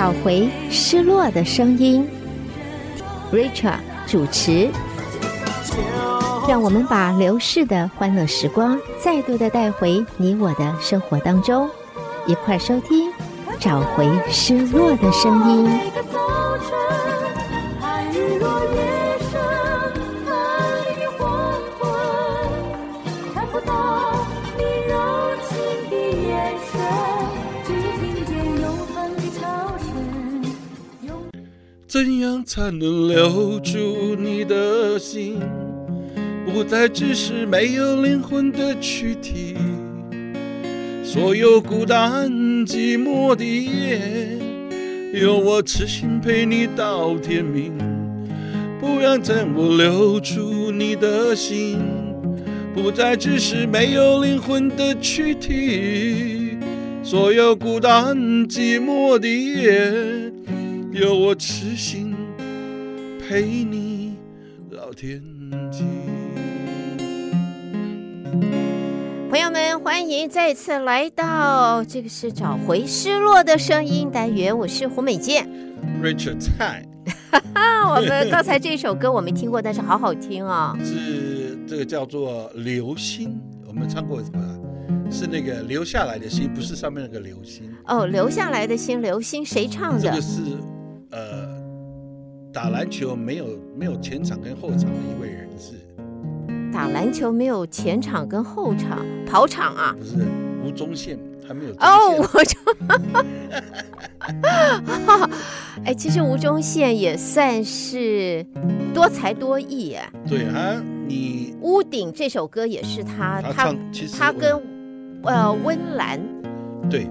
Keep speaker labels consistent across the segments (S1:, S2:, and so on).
S1: 找回失落的声音，Rachel 主持，让我们把流逝的欢乐时光再度的带回你我的生活当中，一块收听，找回失落的声音。
S2: 怎样才能留住你的心？不再只是没有灵魂的躯体。所有孤单寂寞的夜，有我痴心陪你到天明。不让在我留住你的心，不再只是没有灵魂的躯体。所有孤单寂寞的夜。有我痴心陪你到天际。
S1: 朋友们，欢迎再次来到这个是找回失落的声音单元，我是胡美健
S2: ，Richard 蔡。
S1: 我们刚才这首歌我没听过，但是好好听啊、哦！
S2: 是这个叫做《流星》，我们唱过什么？是那个留下来的心，不是上面那个流星。
S1: 哦，留下来的心，流星谁唱的？
S2: 这个是。呃，打篮球没有没有前场跟后场的一位人士。
S1: 打篮球没有前场跟后场，跑场啊？
S2: 不是吴宗宪，他没有。
S1: 哦，我就，哎，其实吴宗宪也算是多才多艺耶。
S2: 对啊，你
S1: 屋顶这首歌也是他，
S2: 他
S1: 他跟呃温岚。
S2: 对。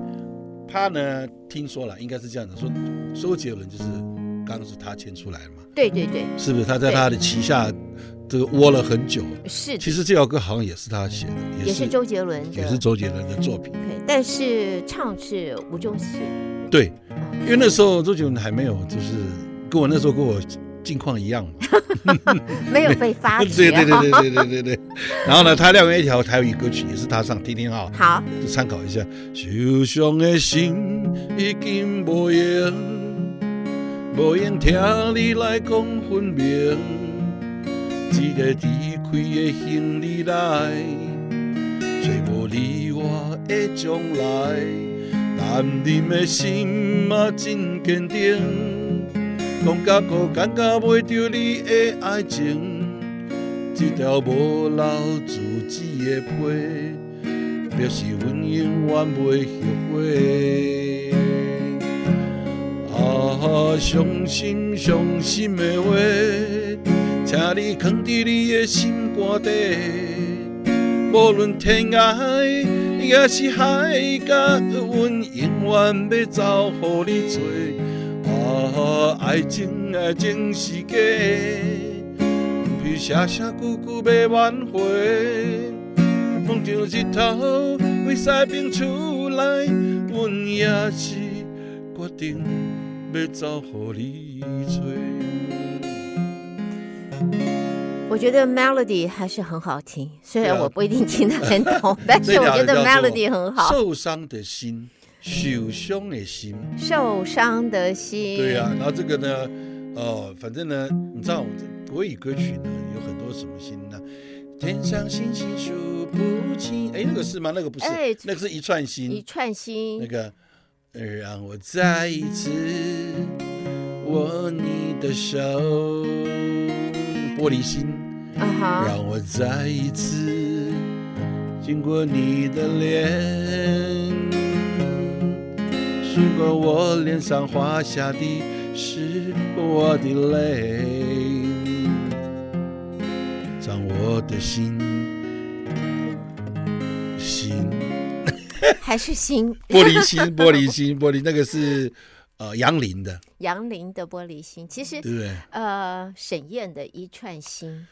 S2: 他呢？听说了，应该是这样的，说周杰伦就是刚是他签出来的嘛。
S1: 对对对，
S2: 是不是他在他的旗下这个窝了很久？
S1: 是。
S2: 其实这首歌好像也是他写的，也是，
S1: 也是周杰伦，
S2: 也是周杰伦的作品。
S1: 对，但是唱是吴宗宪。
S2: 对，因为那时候周杰伦还没有，就是跟我那时候跟我。境况一样嘛，
S1: 没有被发
S2: 掘。对对对对对对对对。然后呢，他另外一条台语歌曲也是他唱，听听哈。
S1: 好，
S2: 就参考一下。受伤的心已经无用，无用听你来讲分明。一个离开的行李来，找无你我的将来。男人的心坚定。讲甲个感觉袂着你的爱情，一条无留自己的皮，表示阮永远袂后悔。啊，伤心伤心的话，请你藏伫你的心肝底，无论天涯也是海角，阮永远要走互你找。啊，爱情爱情是假，不必声声句句要挽回。风中日头为西边出来，阮也是决定要走互你找。
S1: 我觉得 melody 还是很好听，虽然我不一定听得很懂，但是我觉得 melody 很好。
S2: 受伤的心。受伤的心，
S1: 受伤的心。
S2: 对呀、啊，然后这个呢，哦，反正呢，你知道，国语歌曲呢有很多什么心呢？天上星星数不清，哎，那个是吗？那个不是，哎、那个是一串心，
S1: 一串心。
S2: 那个，让我再一次握你的手，玻璃心。啊哈。让我再一次经过你的脸。如果我脸上滑下的是我的泪，让我的心心
S1: 还是心
S2: 玻璃心玻璃心玻璃那个是呃杨林的
S1: 杨林的玻璃心，其实对不对？呃，沈燕的一串心，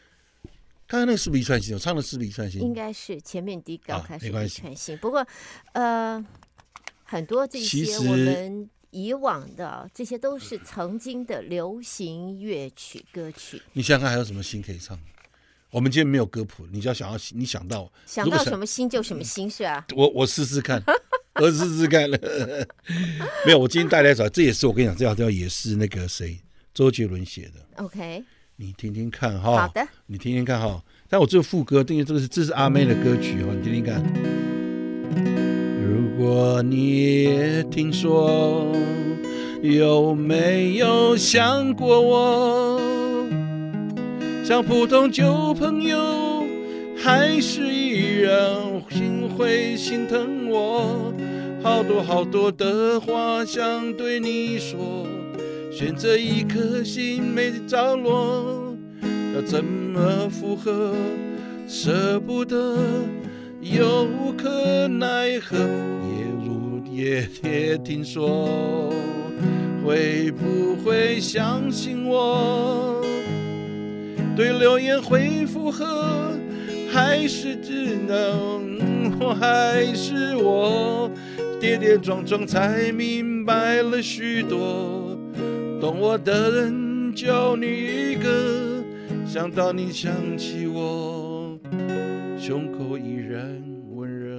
S2: 刚刚那个是不是一串心？我唱的是不是一串心？
S1: 应该是前面第一个开始一串心，啊、不过呃。很多这些我们以往的这些都是曾经的流行乐曲歌曲。
S2: 你想想看还有什么新可以唱？我们今天没有歌谱，你只要想要你想到
S1: 想到什么新就什么新是啊？
S2: 我我试试看，我试试看了。没有，我今天带来一首，这也是我跟你讲，这条也是那个谁，周杰伦写的。
S1: OK，
S2: 你听听看哈。
S1: 好的，
S2: 你听听看哈。但我这个副歌，因为这个是这是阿妹的歌曲哈，你听听看。如果你也听说，有没有想过我？像普通旧朋友，还是依然心会心疼我？好多好多的话想对你说，选择一颗心没着落，要怎么附和？舍不得，又无可奈何。也如也也听说，会不会相信我？对流言会附和，还是只能我还是我？跌跌撞撞才明白了许多，懂我的人就你一个，想到你想起我，胸口依然温热。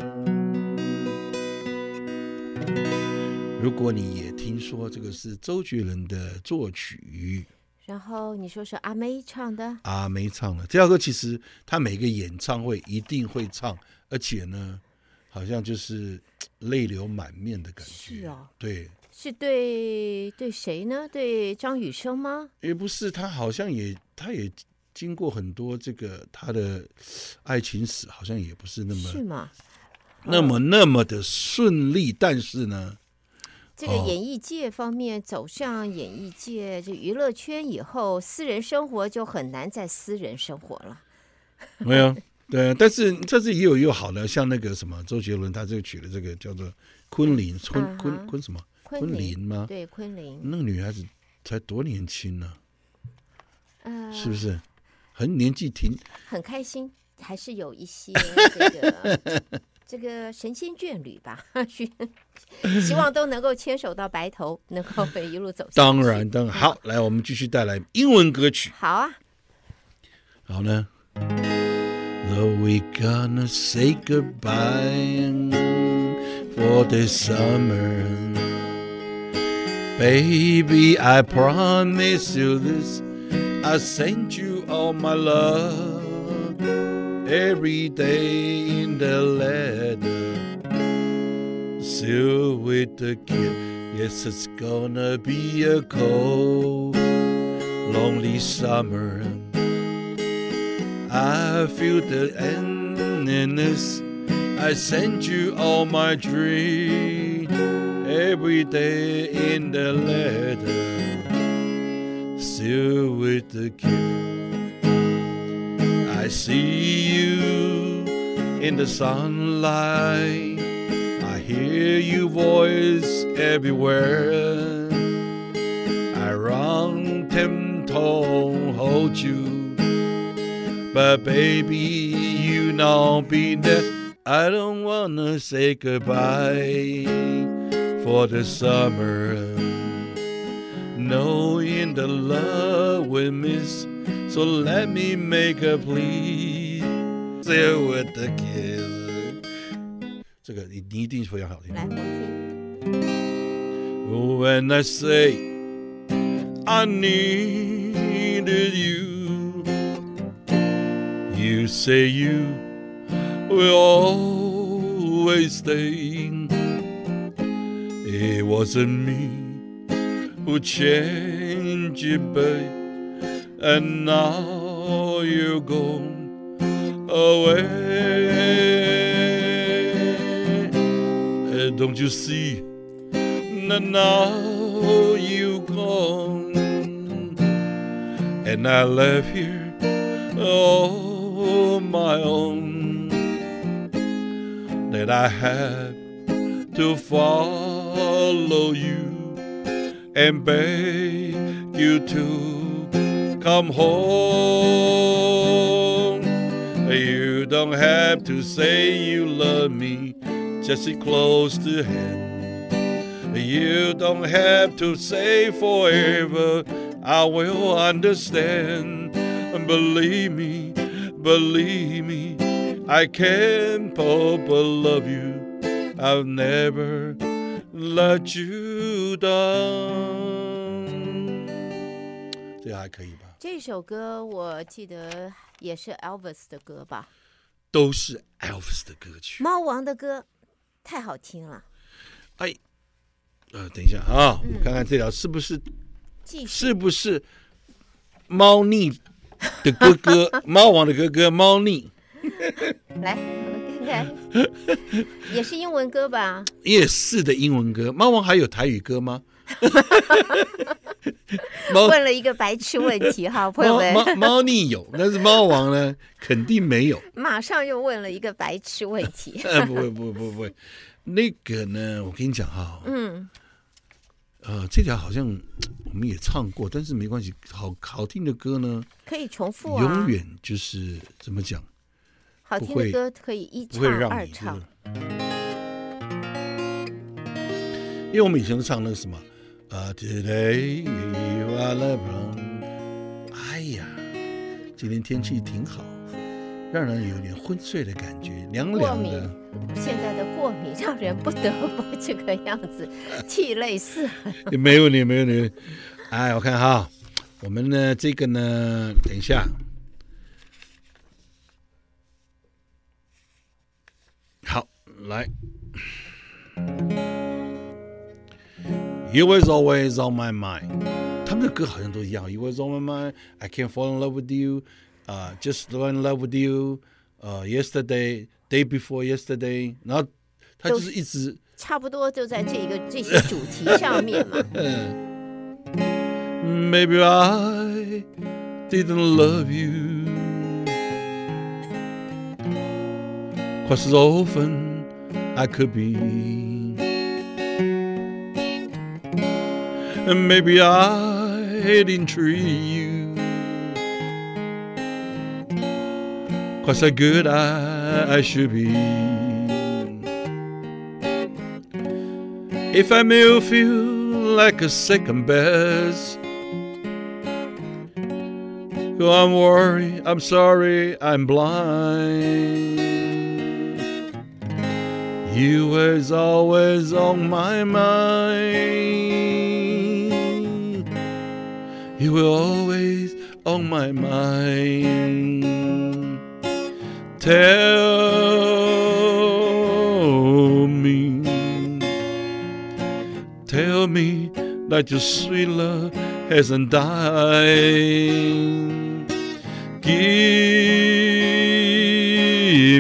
S2: 如果你也听说这个是周杰伦的作曲，
S1: 然后你说是阿妹唱的，
S2: 阿妹唱的这首歌，其实他每个演唱会一定会唱，而且呢。好像就是泪流满面的感觉。
S1: 是哦，
S2: 对，
S1: 是对对谁呢？对张雨生吗？
S2: 也不是，他好像也，他也经过很多这个他的爱情史，好像也不是那么
S1: 是吗？
S2: 那么那么的顺利。但是呢，
S1: 这个演艺界方面走向演艺界这娱乐圈以后，私人生活就很难再私人生活了。
S2: 没有。对，但是这次也有又好的，像那个什么周杰伦，他这个取的这个叫做昆凌，昆昆昆什么？昆凌吗？
S1: 对，昆凌。
S2: 那个女孩子才多年轻呢？
S1: 呃，
S2: 是不是？很年纪挺。
S1: 很开心，还是有一些这个 这个神仙眷侣吧？希望都能够牵手到白头，能够被一路走下去。
S2: 当然，当然。好，来，我们继续带来英文歌曲。
S1: 好啊。
S2: 好呢。Though we gonna say goodbye for the summer, baby, I promise you this. I send you all my love every day in the letter, sealed with the kiss. Yes, it's gonna be a cold, lonely summer. I feel the emptiness. I send you all my dreams every day in the letter, with the kiss. I see you in the sunlight. I hear your voice everywhere. I run, tempting, hold you. But baby, you know be there. I don't wanna say goodbye for the summer Knowing the love we miss, so let me make a plea. Say with the kiss. 这个你你一定非常好听。来，我听。When I say I needed you. You say you will always stay. It wasn't me who changed babe, and now you're gone away. Don't you see that now you're gone, and I left here. Oh my own that I had to follow you and beg you to come home. You don't have to say you love me, just sit close to hand. You don't have to say forever, I will understand. Believe me Believe me, I can't love you I'll never let you down。
S1: 这首歌我记得也是 Elvis 的歌吧？
S2: 都是 Elvis 的歌曲。
S1: 猫王的歌太好听了。
S2: 哎，呃，等一下啊，我看看这条是不是，是不是猫腻的哥哥？猫王的哥哥猫腻。
S1: 来，我们看看，也是英文歌吧？
S2: 也是的，英文歌。猫王还有台语歌吗？
S1: 问了一个白痴问题哈，朋友们。
S2: 猫猫腻有，但是猫王呢，肯定没有。
S1: 马上又问了一个白痴问题。
S2: 不会，不会，不会，不会。那个呢，我跟你讲哈，嗯，呃，这条好像我们也唱过，但是没关系，好好听的歌呢，
S1: 可以重复啊，
S2: 永远就是怎么讲，
S1: 好听的歌可以一唱二唱，
S2: 因为我们以前都唱那个什么，啊，Today you are alone，哎呀，今天天气挺好。让人有点昏睡的感觉，凉凉的。
S1: 现在的过敏让人不得不这个样子，涕泪四横。
S2: 没有你，没有你。哎，我看哈，我们呢这个呢，等一下，好，来。You was always on my mind。他们的歌好像都一样。You was on my mind. I can't fall in love with you. 啊、uh,，just fall in love with you，呃、uh,，yesterday, day before yesterday，然后他就是一直
S1: 差不多就在这个这些主题上面嘛。
S2: Maybe I didn't love you, cause as often I could be, And maybe I didn't treat you. Cause how good I, I should be. If I may feel like a second best. Oh, I'm worried, I'm sorry, I'm blind. You was always on my mind. You were always on my mind. Tell me, tell me that your sweet love hasn't died. Give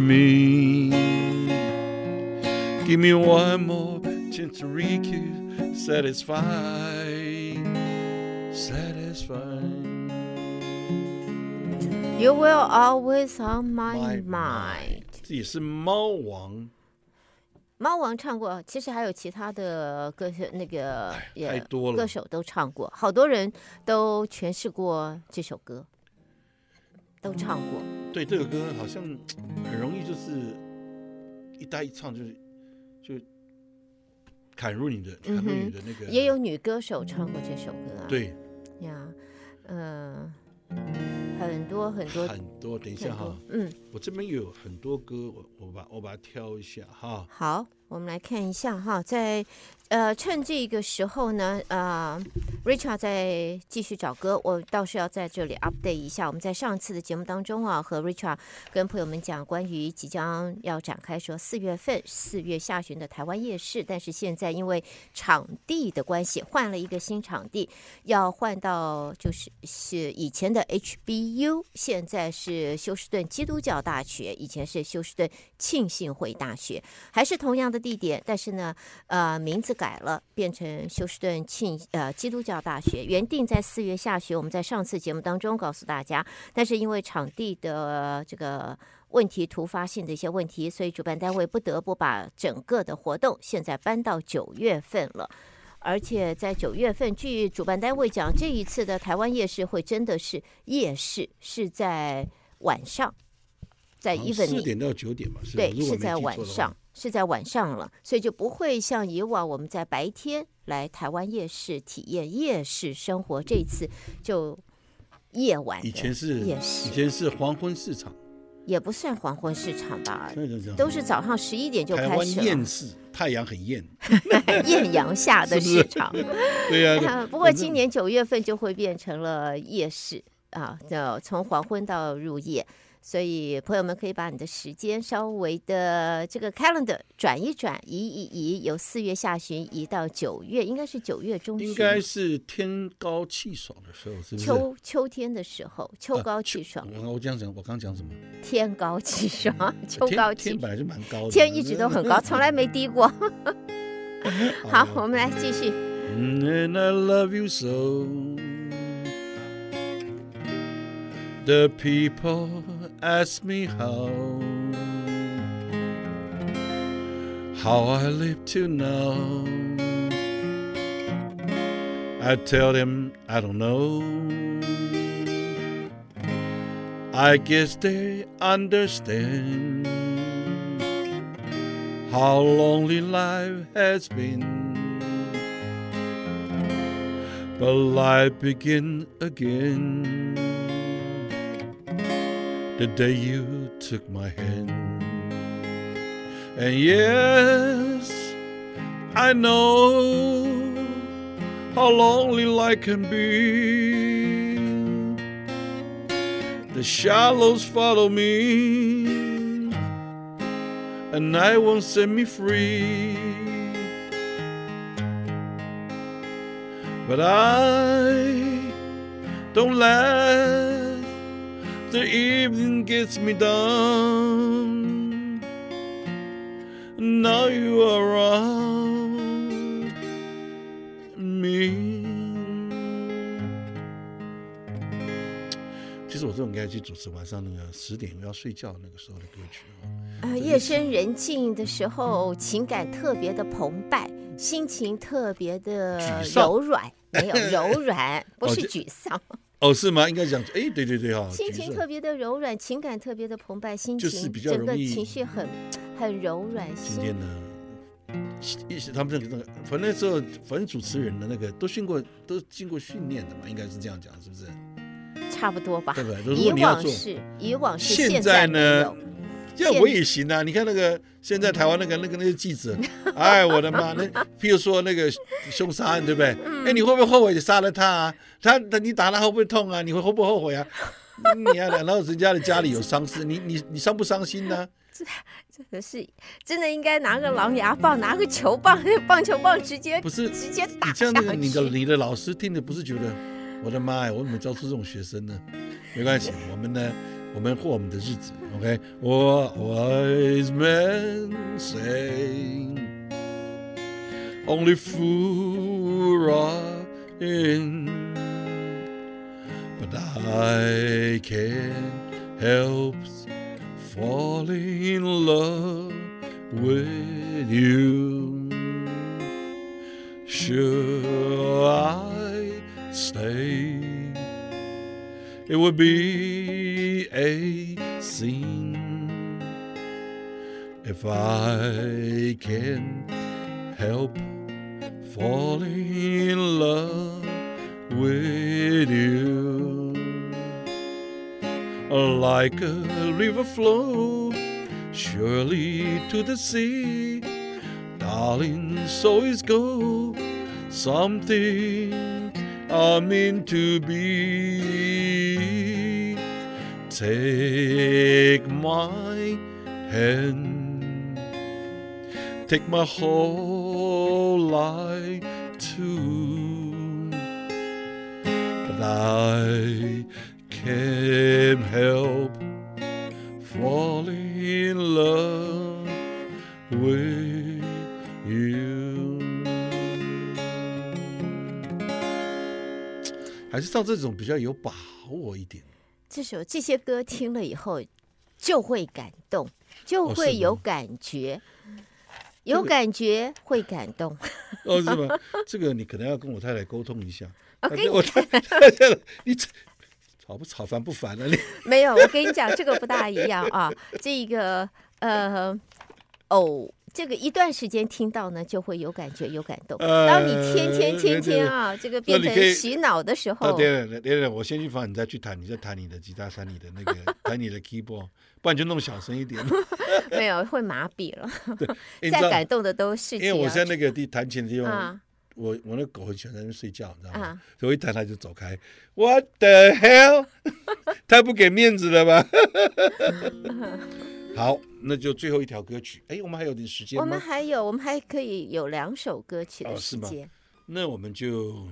S2: me, give me one more chance to make you satisfied, satisfied.
S1: You will always on my mind。
S2: 这也是猫王。
S1: 猫王唱过，其实还有其他的歌手，那个也
S2: 太多了，
S1: 歌手都唱过，好多人都诠释过这首歌，都唱过。
S2: 对，这个歌好像很容易，就是一搭一唱，就是就砍入你的，砍入你的那个。
S1: 也有女歌手唱过这首歌啊。
S2: 对
S1: 呀，嗯。很多很多
S2: 很多，等一下哈，嗯，我这边有很多歌，我我把我把它挑一下哈。
S1: 好，我们来看一下哈，在。呃，趁这个时候呢，呃，Richard 在继续找歌，我倒是要在这里 update 一下。我们在上次的节目当中啊，和 Richard 跟朋友们讲关于即将要展开说四月份四月下旬的台湾夜市，但是现在因为场地的关系，换了一个新场地，要换到就是是以前的 HBU，现在是休斯顿基督教大学，以前是休斯顿庆信会大学，还是同样的地点，但是呢，呃，名字。改了，变成休斯顿庆呃基督教大学，原定在四月下旬。我们在上次节目当中告诉大家，但是因为场地的这个问题，突发性的一些问题，所以主办单位不得不把整个的活动现在搬到九月份了。而且在九月份，据主办单位讲，这一次的台湾夜市会真的是夜市，是在晚上，在 evening
S2: 四点到九点嘛，
S1: 对，是在晚上。是在晚上了，所以就不会像以往我们在白天来台湾夜市体验夜市生活。这次就夜晚，
S2: 以前是夜市，以前是黄昏市场，
S1: 也不算黄昏市场吧，都是早上十一点就开始了。
S2: 台市，太阳很艳，
S1: 艳阳下的市场。
S2: 是是对呀、啊。
S1: 不过今年九月份就会变成了夜市啊，就从黄昏到入夜。所以朋友们可以把你的时间稍微的这个 calendar 转一转，移一移，由四月下旬移到九月，应该是九月中旬。
S2: 应该是天高气爽的时候，是不是？
S1: 秋秋天的时候，秋高气爽。
S2: 啊、我这样讲，我刚讲什么？
S1: 天高气爽，秋高气爽。
S2: 天，天本来就蛮高的，
S1: 天一直都很高，从来没低过。好，我们来继续。
S2: And I love you so. The people ask me how, how I live to now. I tell them I don't know. I guess they understand how lonely life has been. But life begin again the day you took my hand. And yes, I know how lonely life can be. The shallows follow me, and night won't set me free. But I don't let the evening gets me down. Now you are around me. 其实我这种应该去主持晚上那个十点我要睡觉那个时候的歌曲
S1: 啊，夜深人静的时候，情感特别的澎湃，心情特别的柔软，没有柔软，不是沮丧。
S2: 哦，是吗？应该讲，哎，对对对哈，
S1: 心情特别的柔软，情感特别的澎湃，心情就是比较容易整个情绪很 很柔软。
S2: 今天呢，一些他们那个那个，反正那时候反正主持人的那个都训过，都经过训练的嘛，应该是这样讲，是不是？
S1: 差不多吧。
S2: 对不对？
S1: 以往是，以往是，
S2: 现在呢？这样我也行啊！你看那个现在台湾那个那个那个记者，哎，我的妈！那譬如说那个凶杀案，对不对？哎，你会不会后悔你杀了他啊？他你打他会不会痛啊？你会会不会后悔啊？你啊，然后人家的家里有丧事，你你你伤不伤心呢？
S1: 这真的是真的应该拿个狼牙棒，拿个球棒，棒球棒直接
S2: 不是
S1: 直接打
S2: 你这样那个你的你的老师听着不是觉得我的妈呀，我怎么教出这种学生呢？没关系，我们呢。我们过我们的日子，OK。What wise men say, only fools rush, but I can't help falling in love with you. Should I stay, It would be a sin if I can help falling in love with you. Like a river flow surely to the sea. Darling so is go something I'm meant to be Take my hand, take my whole life too, but I can't help falling in love with you。还是唱这种比较有把握一点。
S1: 这首这些歌听了以后，就会感动，就会有感觉，哦、有感觉会感动。
S2: 哦，是吗？这个你可能要跟我太太沟通一下。
S1: 我跟你
S2: 你吵不吵，烦不烦啊？你
S1: 没有，我跟你讲，这个不大一样啊。这个呃，偶这个一段时间听到呢，就会有感觉、有感动。当你天天天天啊，这个变成洗脑的时候，
S2: 对对对，我先去放，你再去弹，你再弹你的吉他，弹你的那个，弹你的 keyboard，不然就弄小声一点。
S1: 没有，会麻痹了。对，再感动的都是
S2: 因为我在那个地弹琴的地方，我我那狗很喜欢在那睡觉，你知道吗？所以一弹它就走开。What the hell？太不给面子了吧？好。那就最后一条歌曲，哎，我们还有点时间吗？
S1: 我们还有，我们还可以有两首歌曲的时间。哦，
S2: 那我们就，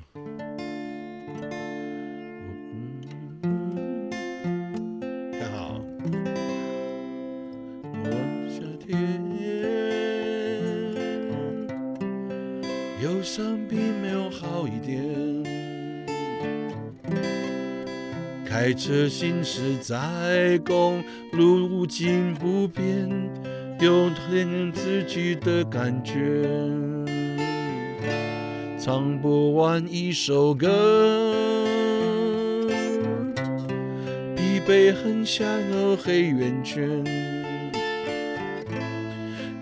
S2: 开车行驶在公路，路径不变，有天自己的感觉，唱不完一首歌，疲惫很像个黑眼圈，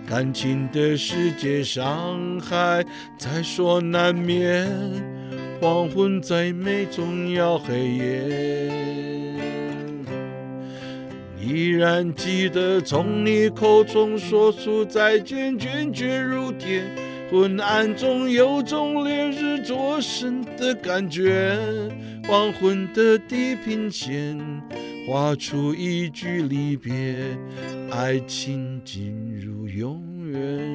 S2: 感情的世界伤害在所难免。黄昏再美，总要黑夜。依然记得从你口中说出再见，坚决如铁。昏暗中有种烈日灼身的感觉。黄昏的地平线，画出一句离别，爱情进入永远。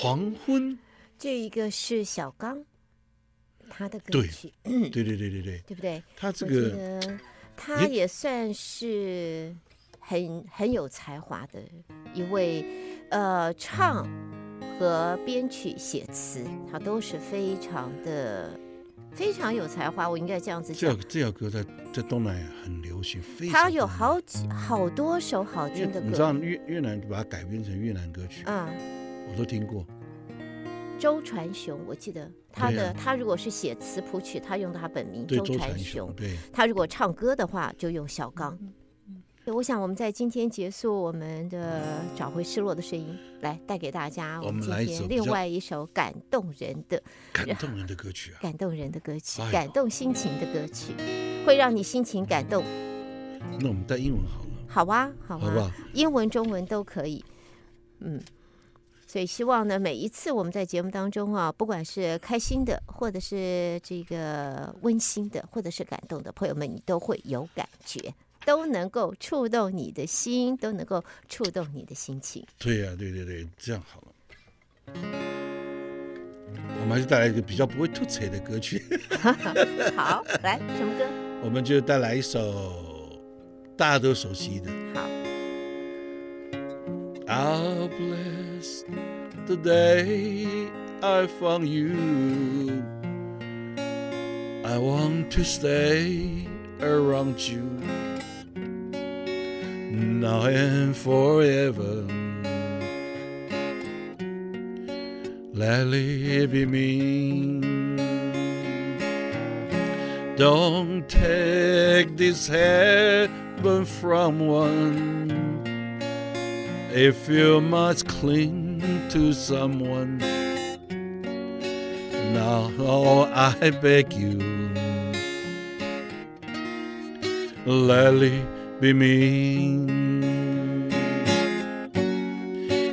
S2: 黄昏，
S1: 这一个是小刚，他的歌曲，
S2: 对，对对对对对，
S1: 对不对？
S2: 他这个，
S1: 他也算是很很有才华的一位，呃，唱和编曲写词，他都是非常的非常有才华。我应该这样子讲。
S2: 这这首歌在在东南亚很流行，非常
S1: 他有好几好多首好听的歌。
S2: 你知道越越南把它改编成越南歌曲
S1: 啊？
S2: 我都听过。
S1: 周传雄，我记得他的，他如果是写词谱曲，他用他本名周传雄。
S2: 对，
S1: 他如果唱歌的话，就用小刚。我想我们在今天结束我们的找回失落的声音，来带给大家我们今天另外一首感动人的、
S2: 感动人的歌曲啊，
S1: 感动人的歌曲，感动心情的歌曲，会让你心情感动。
S2: 那我们带英文好了。
S1: 好啊，好啊，英文、中文都可以。嗯。所以希望呢，每一次我们在节目当中啊，不管是开心的，或者是这个温馨的，或者是感动的朋友们，你都会有感觉，都能够触动你的心，都能够触动你的心情。
S2: 对呀、啊，对对对，这样好了。我们还是带来一个比较不会吐槽的歌曲。
S1: 好，来什么歌？
S2: 我们就带来一首大家都熟悉的。
S1: 好。
S2: I'll bless the day I found you. I want to stay around you now and forever. Let it be me. Don't take this heaven from one. If you must cling to someone, now oh, I beg you, it be me.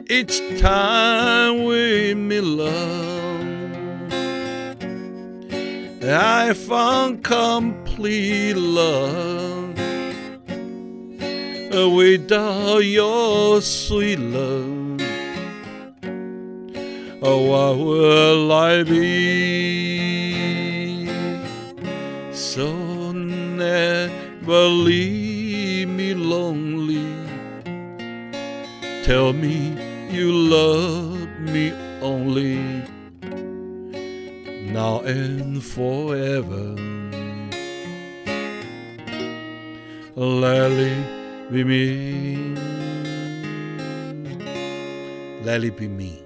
S2: Each time we meet love, I found complete love without your sweet love, oh, what will I be? So never leave me lonely. Tell me you love me only now and forever. Lily. Be me, let it be me。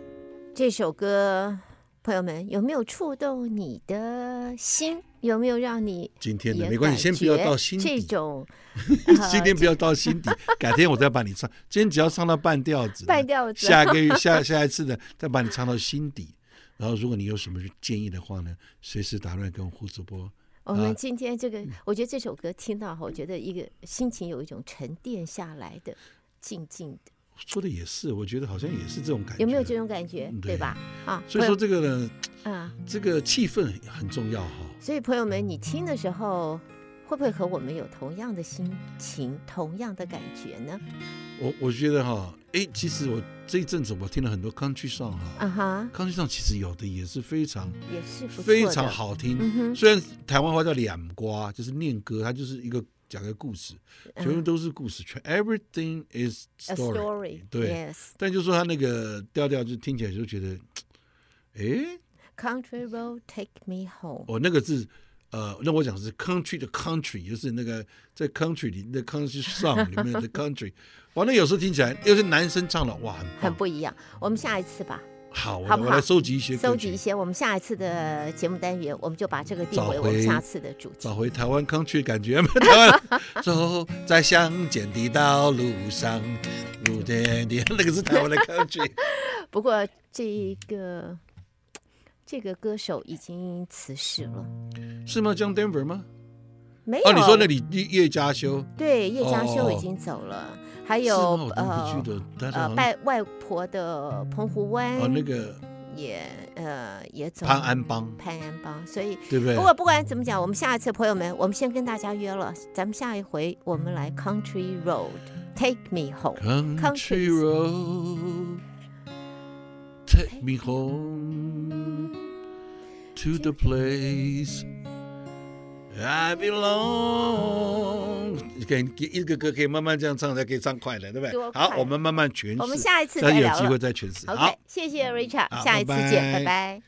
S1: 这首歌朋友们，有没有触动你的心？有没有让你
S2: 今天的没关系，先不要到心底。
S1: 这种
S2: 今天不要到心底，改天我再把你唱。今天只要唱到半调子，
S1: 半调子。
S2: 下个月 下下一次的再把你唱到心底。然后，如果你有什么建议的话呢，随时打乱跟我胡主播。
S1: 我们今天这个，我觉得这首歌听到后，我觉得一个心情有一种沉淀下来的，静静的。
S2: 说的也是，我觉得好像也是这种感觉。
S1: 有没有这种感觉？对吧？啊，
S2: 所以说这个呢，啊，这个气氛很重要哈。
S1: 所以朋友们，你听的时候会不会和我们有同样的心情、同样的感觉呢？
S2: 我我觉得哈，哎，其实我这一阵子我听了很多 country song 哈，啊哈，country song 其实有的也是非常
S1: 也是
S2: 非常好听。虽然台湾话叫两瓜，就是念歌，它就是一个讲个故事，全部都是故事，全 everything is story，对，但就是说它那个调调就听起来就觉得，哎
S1: ，Country road take me home，
S2: 哦，那个字。呃，那我讲是 country 的 country，就是那个在 country 里的 country song 里面的 country，完了有时候听起来又是男生唱的，哇，很
S1: 很不一样。我们下一次吧，
S2: 好，好不好？我来收集一些，
S1: 收集一些。我们下一次的节目单元，我们就把这个定为我们下次的主题，
S2: 找回台湾 country 的感觉。台 湾走在乡间的道路上，路点点，那个是台湾的 country。
S1: 不过这一个。这个歌手已经辞世了，
S2: 是吗？John Denver 吗？
S1: 没有。
S2: 哦，你说那里叶嘉修？
S1: 对，叶嘉修已经走了。还有呃呃，拜外婆的澎湖湾，
S2: 哦，那个
S1: 也呃也走。
S2: 潘安邦，
S1: 潘安邦。所以
S2: 对不对？
S1: 不过不管怎么讲，我们下一次朋友们，我们先跟大家约了，咱们下一回我们来 Country Road，Take Me Home，Country
S2: Road，Take Me Home。To the place I belong。你可以一个歌可以慢慢这样唱，才可以唱快的，对不对？好，我们慢慢诠释。
S1: 我们下一次再聊了。
S2: 有机会再诠释。
S1: 好，谢谢 Richard，下一次见，拜拜。